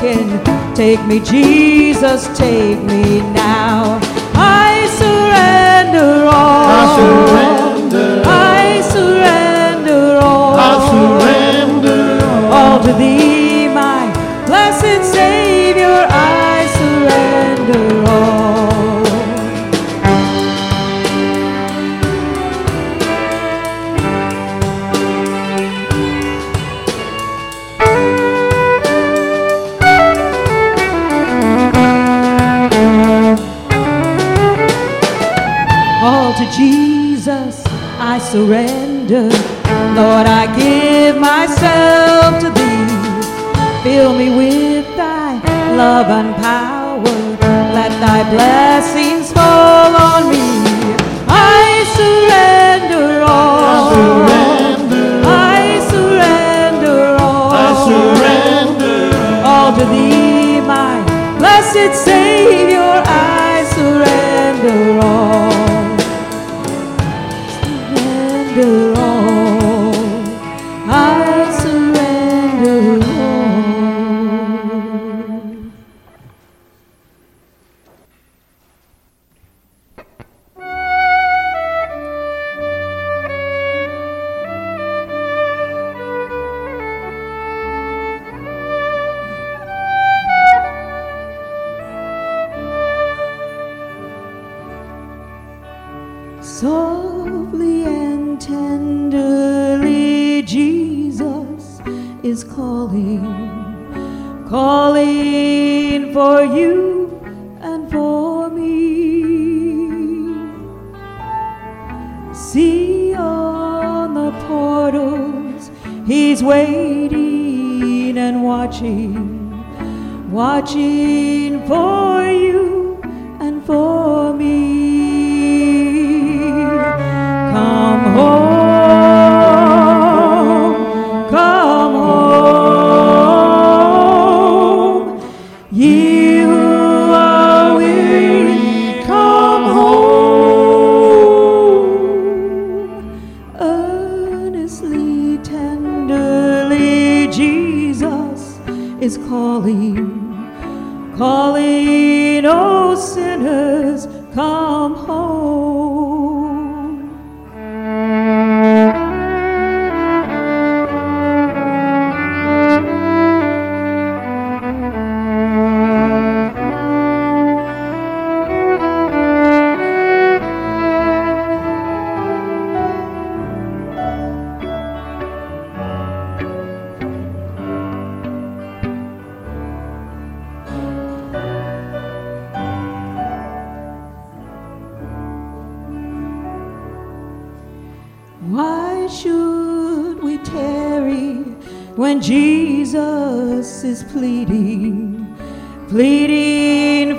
taken. Take me, Jesus, take me now. I surrender all. I surrender surrender. Lord, I give myself to thee. Fill me with thy love and power. Let thy blessings fall on me. I surrender all. I surrender. all. I surrender all. I surrender all to thee, my blessed Savior.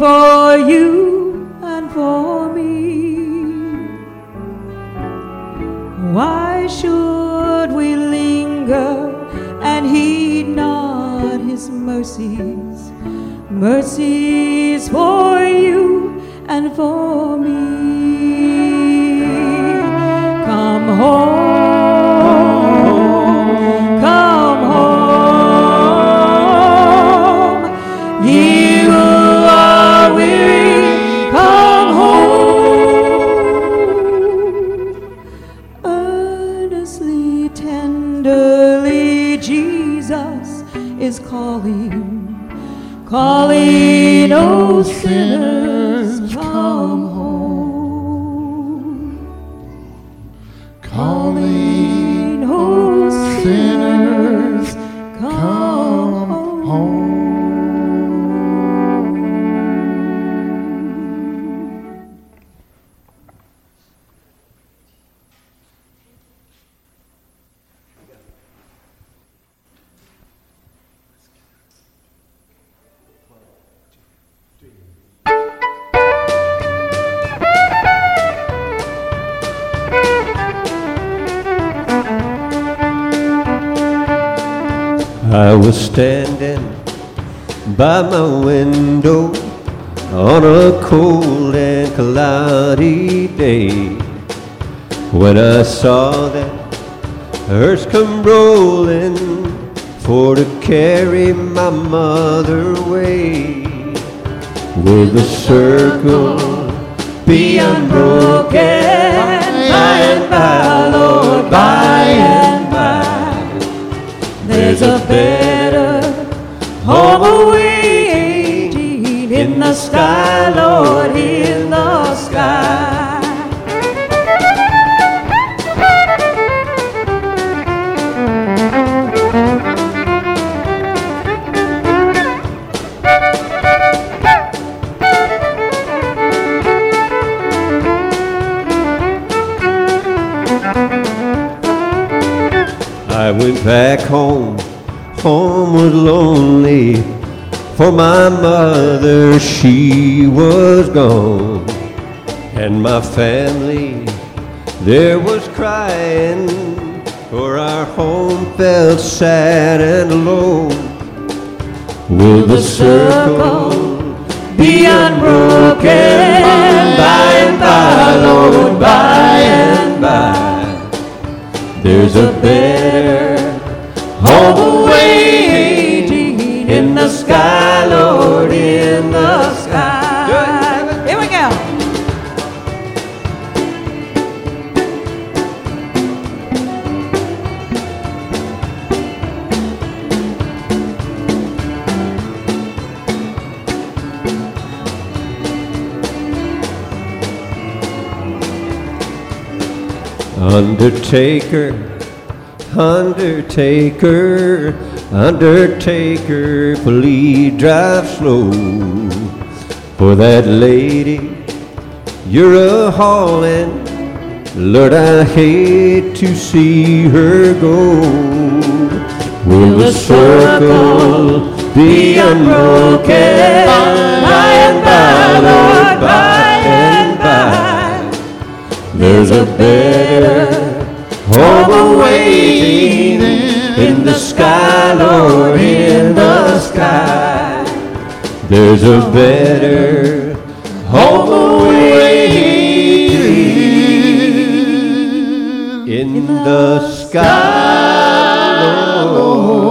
for you and for me. Why should we linger and heed not his mercies? Mercies for you and for me. Come home. Was standing by my window on a cold and cloudy day when I saw that hearse come rolling for to carry my mother away with a circle be unbroken by and by, Lord, by and by. There's a better home awaiting in the sky, Lord, in the sky. I went back home, home was lonely, for my mother, she was gone. And my family, there was crying, for our home felt sad and alone. Will the circle be unbroken by and by, Lord, by and by? There's a better Undertaker, Undertaker, Undertaker, please drive slow. For that lady you're a hauling, Lord, I hate to see her go. Will the circle be unbroken by and by, Lord, There's a better home awaiting in the sky, Lord, in the sky. There's a better home awaiting in the sky, Lord,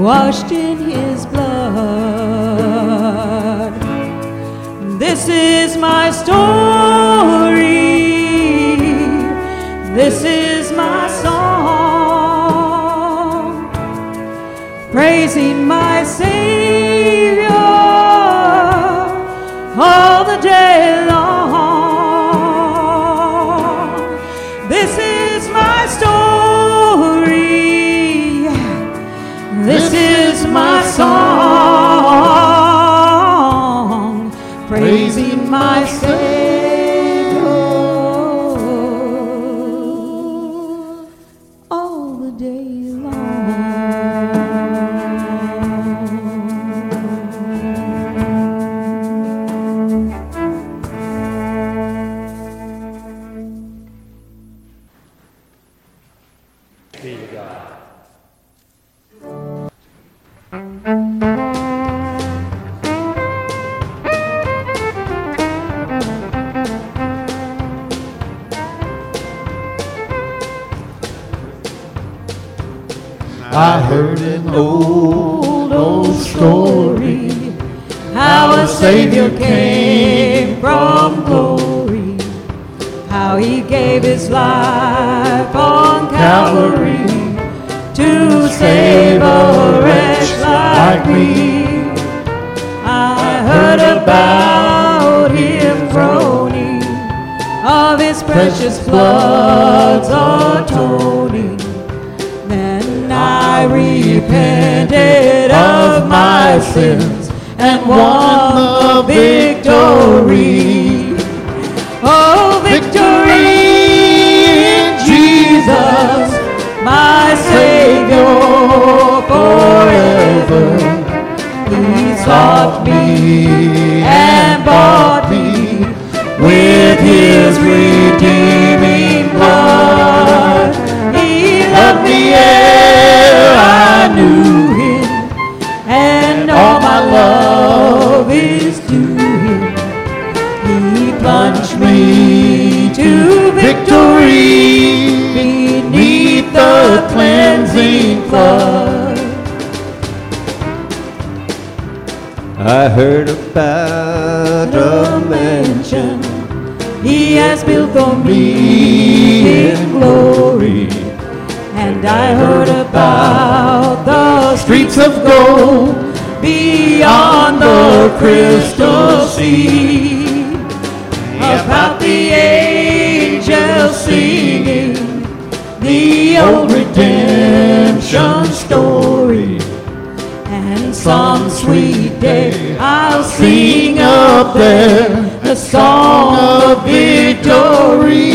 washed in his blood. This is my story. This is my song. Praising my Savior story how a Savior came from glory, how he gave his life on Calvary to save a wretch like me. I heard about him groaning, of his precious blood's atoning. Then I repented sins and won the victory. Oh, victory in Jesus, my Savior forever. He sought me and bought me with his redeeming blood. He loved me ere I knew He plunged me to victory beneath the cleansing flood. I heard about a mansion He has built for me in glory. And I heard about the streets of gold beyond the crystal sea. Old redemption story. And some sweet day I'll sing up there a song of victory.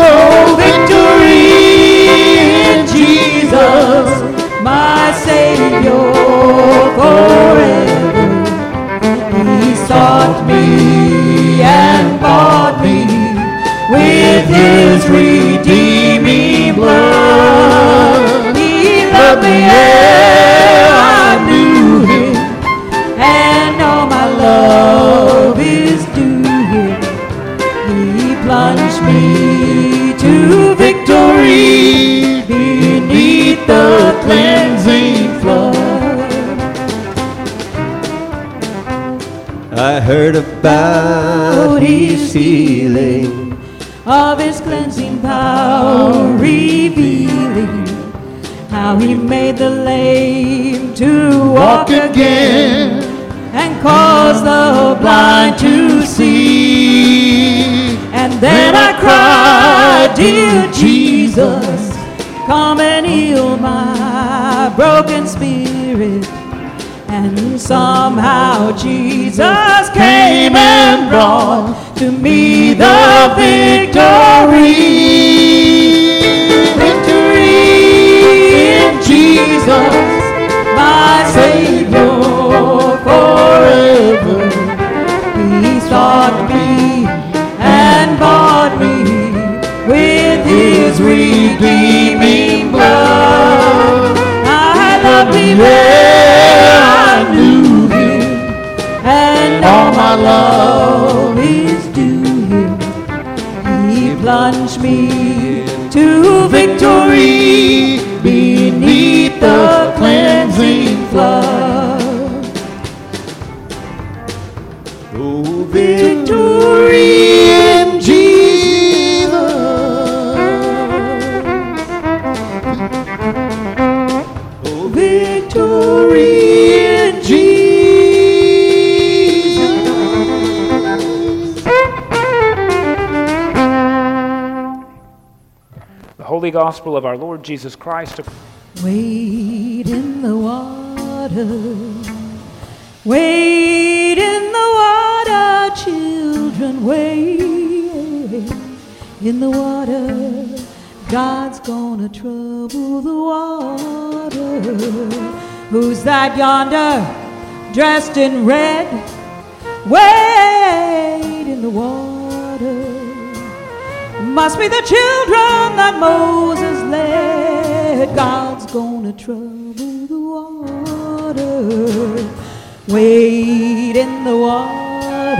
Oh, victory in Jesus, my Savior forever. He sought me and bought me with his redeeming blood. He loved me ere I knew him, and all my love is due him. He plunged me to victory beneath the cleansing flood. I heard about his healing of his cleansing power revealing how he made the lame to walk again and caused the blind to see. And then I cried, Dear Jesus, come and heal my broken spirit. And somehow Jesus came and brought to me the victory. Victory in Jesus, my Savior Gospel of our Lord Jesus Christ. Wade in the water. Wade in the water, children. Wade in the water. God's gonna trouble the water. Who's that yonder, dressed in red? Wade in the water. Must be the children that Moses led. God's gonna trouble the water. Wade in the water.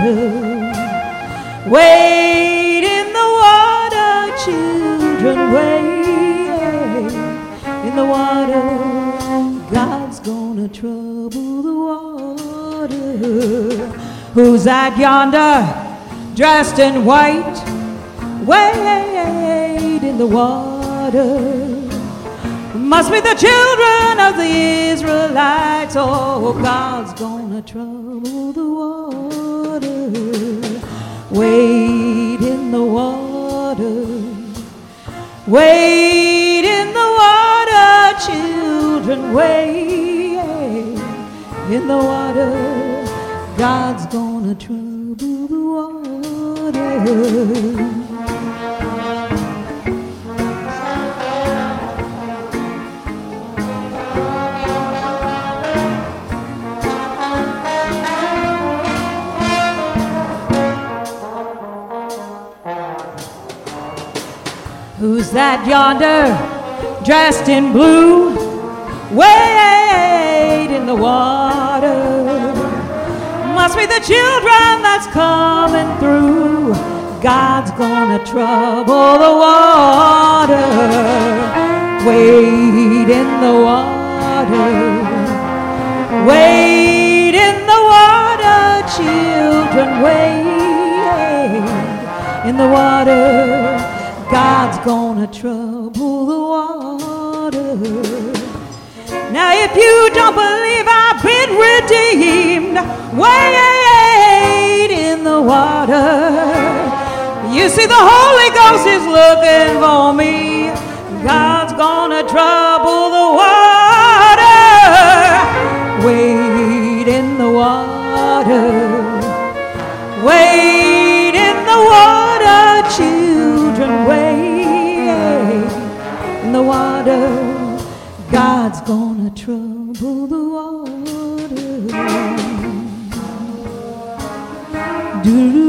Wade in the water, children. Wade in the water. God's gonna trouble the water. Who's that yonder, dressed in white? Wade in the water. Must be the children of the Israelites. Oh, God's gonna trouble the water. Wade in the water. Wade in the water, children. Wade in the water. God's gonna trouble the water. Who's that yonder, dressed in blue, wade in the water? Must be the children that's coming through. God's gonna trouble the water. Wade in the water. Wade in the water, children. Wade in the water. God's gonna trouble the water. Now, if you don't believe I've been redeemed, wade in the water. You see, the Holy Ghost is looking for me. God's gonna trouble the water. Wade in the water. Wade in the water, children. Wade in the water. God's gonna trouble the water. Do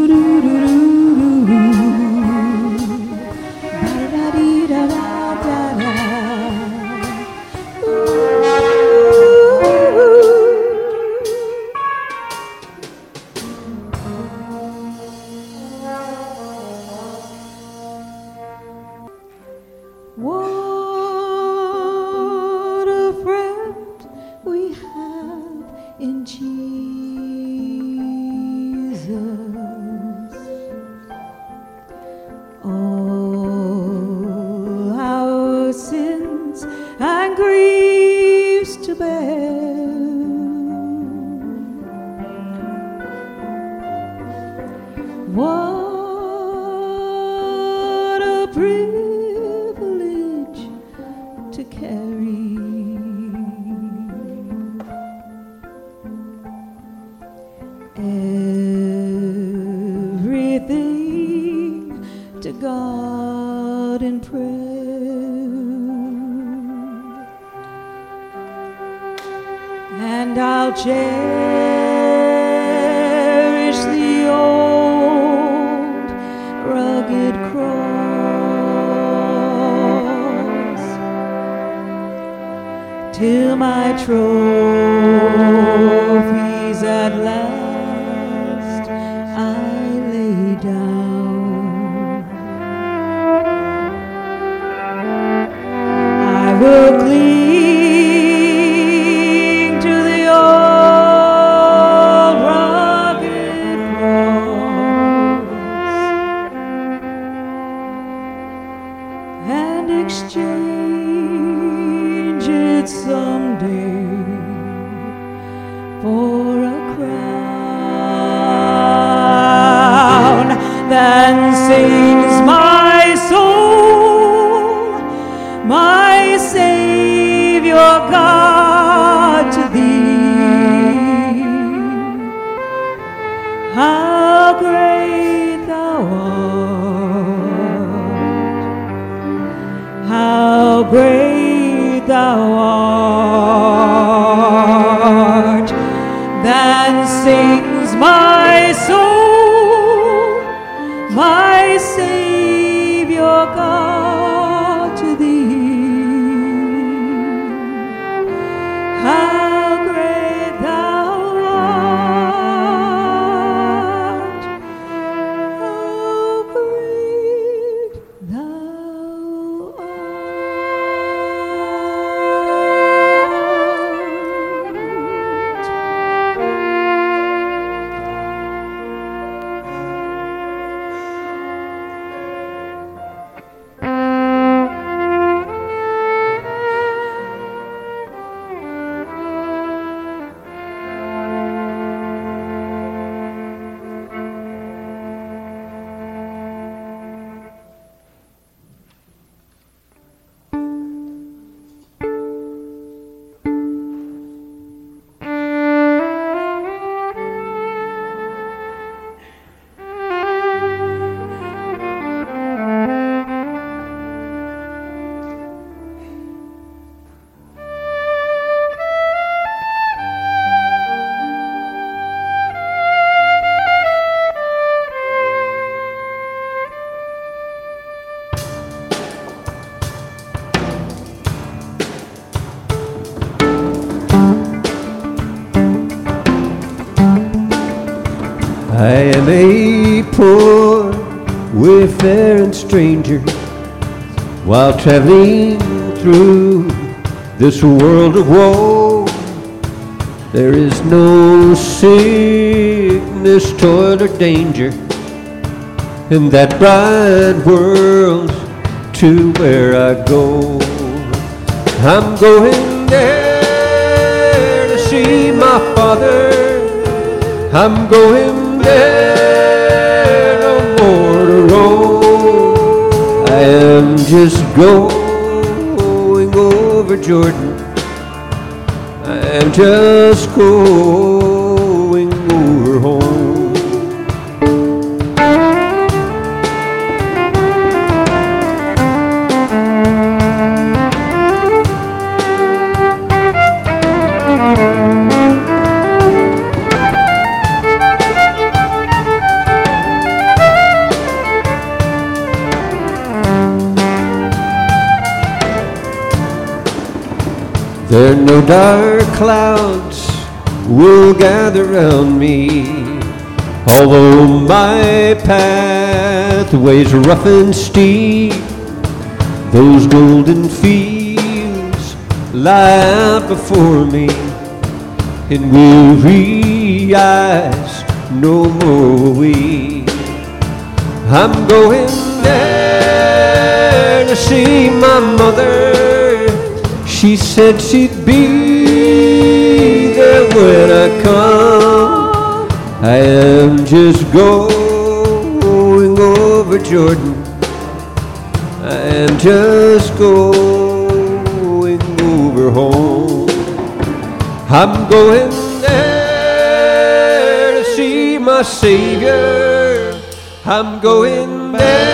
I am a poor, wayfaring stranger while traveling through this world of woe. There is no sickness, toil, or danger in that bright world to where I go. I'm going there to see my father. I'm going there no more to roam. I am just going over Jordan. I am just going There no dark clouds will gather round me, although my pathway's rough and steep. Those golden fields lie out before me, and weary eyes no more weep. I'm going there to see my mother. She said she'd be there when I come. I am just going over Jordan. I am just going over home. I'm going there to see my Savior. I'm going there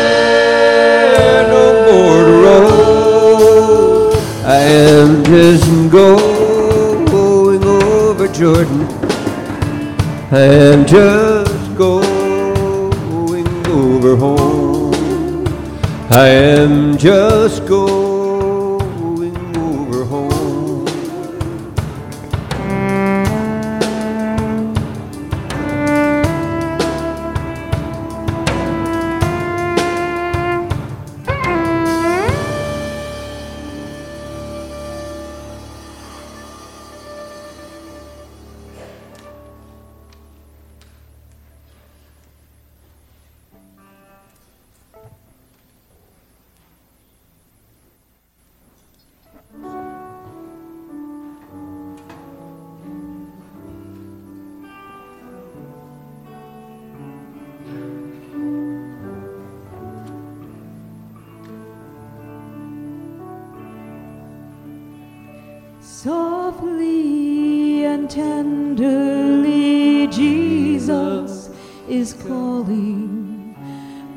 and tenderly, Jesus is calling,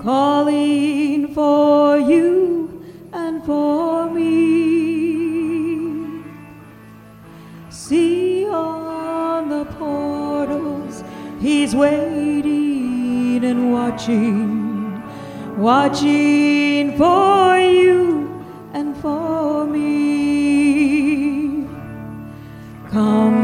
calling for you and for me. See on the portals, He's waiting and watching, watching for you and for me. Come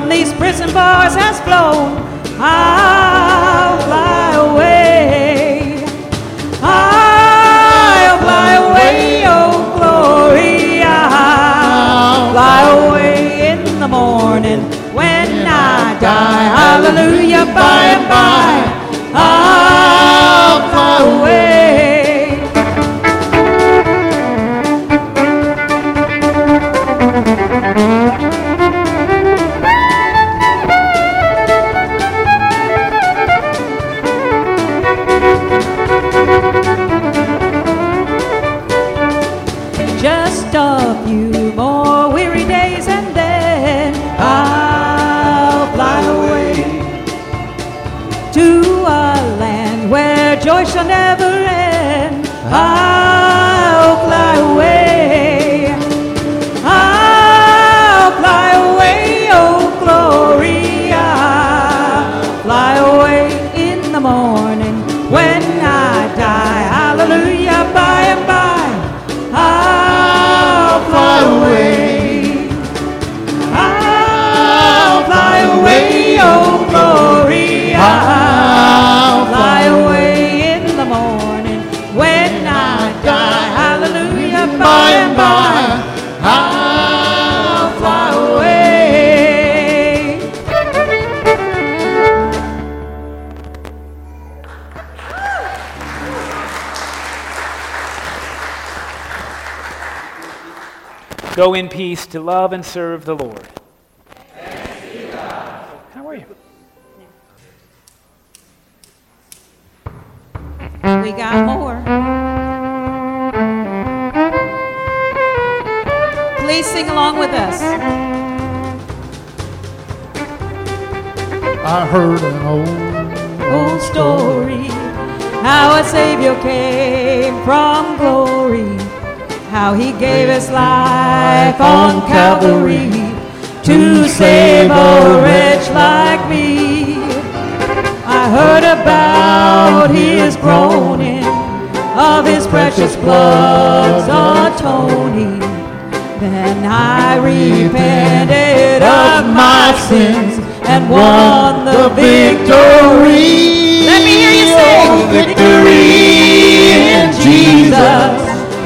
from these prison bars has flown, I'll fly away. I'll fly away, oh glory. I'll fly away in the morning when I die. Hallelujah, by and by. I'll fly away. Go in peace to love and serve the Lord. How are you? We got more. Please sing along with us. I heard an old, Old story, how a Savior came from glory, how he gave his life on Calvary to save a wretch like me. I heard about his groaning, of his precious blood's atoning. Then I repented of my sins and won the victory. Let me hear you say, victory in Jesus,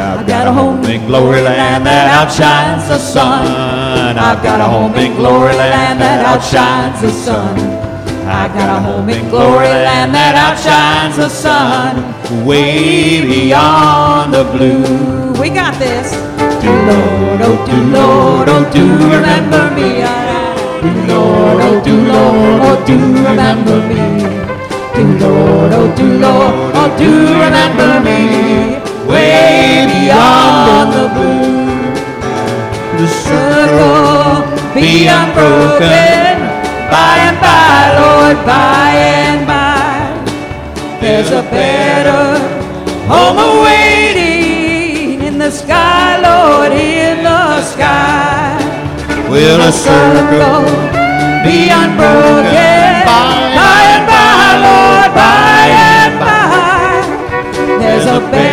I've got a home in glory land that outshines the sun. I've got a home in glory land that outshines the sun. I've got a home in glory land that outshines the sun. Way beyond the blue. We got this. Do Lord, oh do Lord, oh do remember me. Do Lord, oh do Lord, oh do remember me. Do Lord, oh do Lord, oh do remember me. Way beyond the blue. The circle be unbroken. By and by, Lord, by and by. There's a better home awaiting in the sky, Lord, in the sky. Will a circle be unbroken? By and by, Lord, by and by. There's a better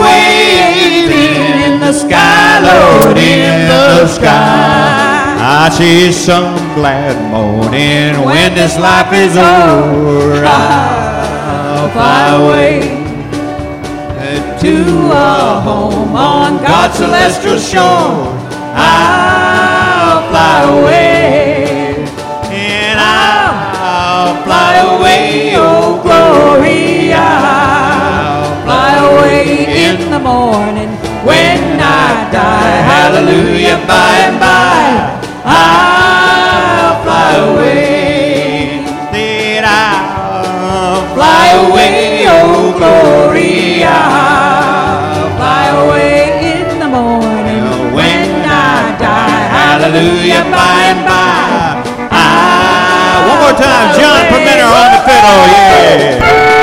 waving in the sky, Lord, in the sky. I see some glad morning when this life is over. I'll fly away to a home on God's celestial shore. I'll fly away, and I'll fly away, oh glory. I'll in the morning when I die. Hallelujah, by and by, I'll fly away. Then I'll fly away, oh glory. I'll fly away in the morning when I die. Hallelujah, by and by. Ah, one more time, John Permenter on the fiddle, yeah.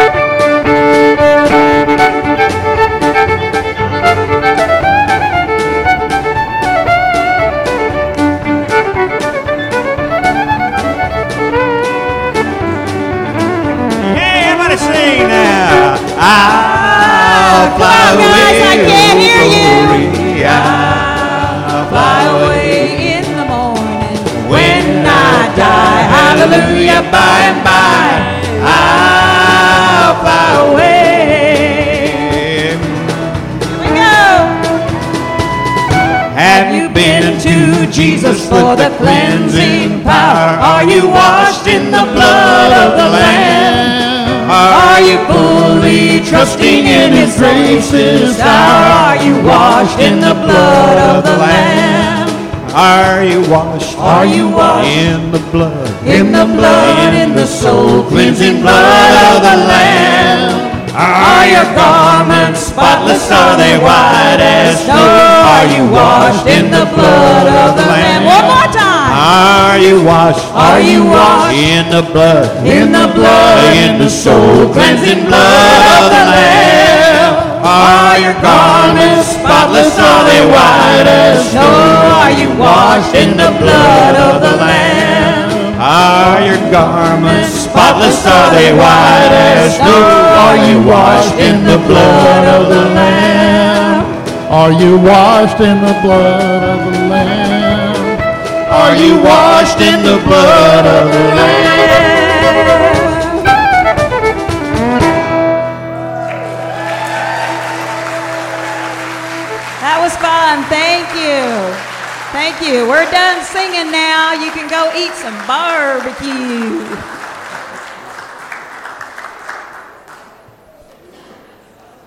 Jesus for the cleansing power? Are you washed in the blood of the Lamb? Are you fully trusting in His grace's power? Are you washed in the blood of the Lamb? Are you washed? Are you washed in the blood? In the blood, in the soul cleansing blood of the Lamb. Are your garments spotless? Are they white as snow? Are you washed in the blood of the Lamb? One more time. Are you washed? Are you washed? in the blood? In the blood, in the soul cleansing blood of the Lamb. Are your garments spotless? Are they white as snow? Are you washed in the blood of the Lamb? Are your garments spotless? Are they white as snow? Are you washed in the blood of the Lamb? Are you washed in the blood of the Lamb? Are you washed in the blood of the Lamb? That was fun. Thank you. Thank you. We're done now. You can go eat some barbecue.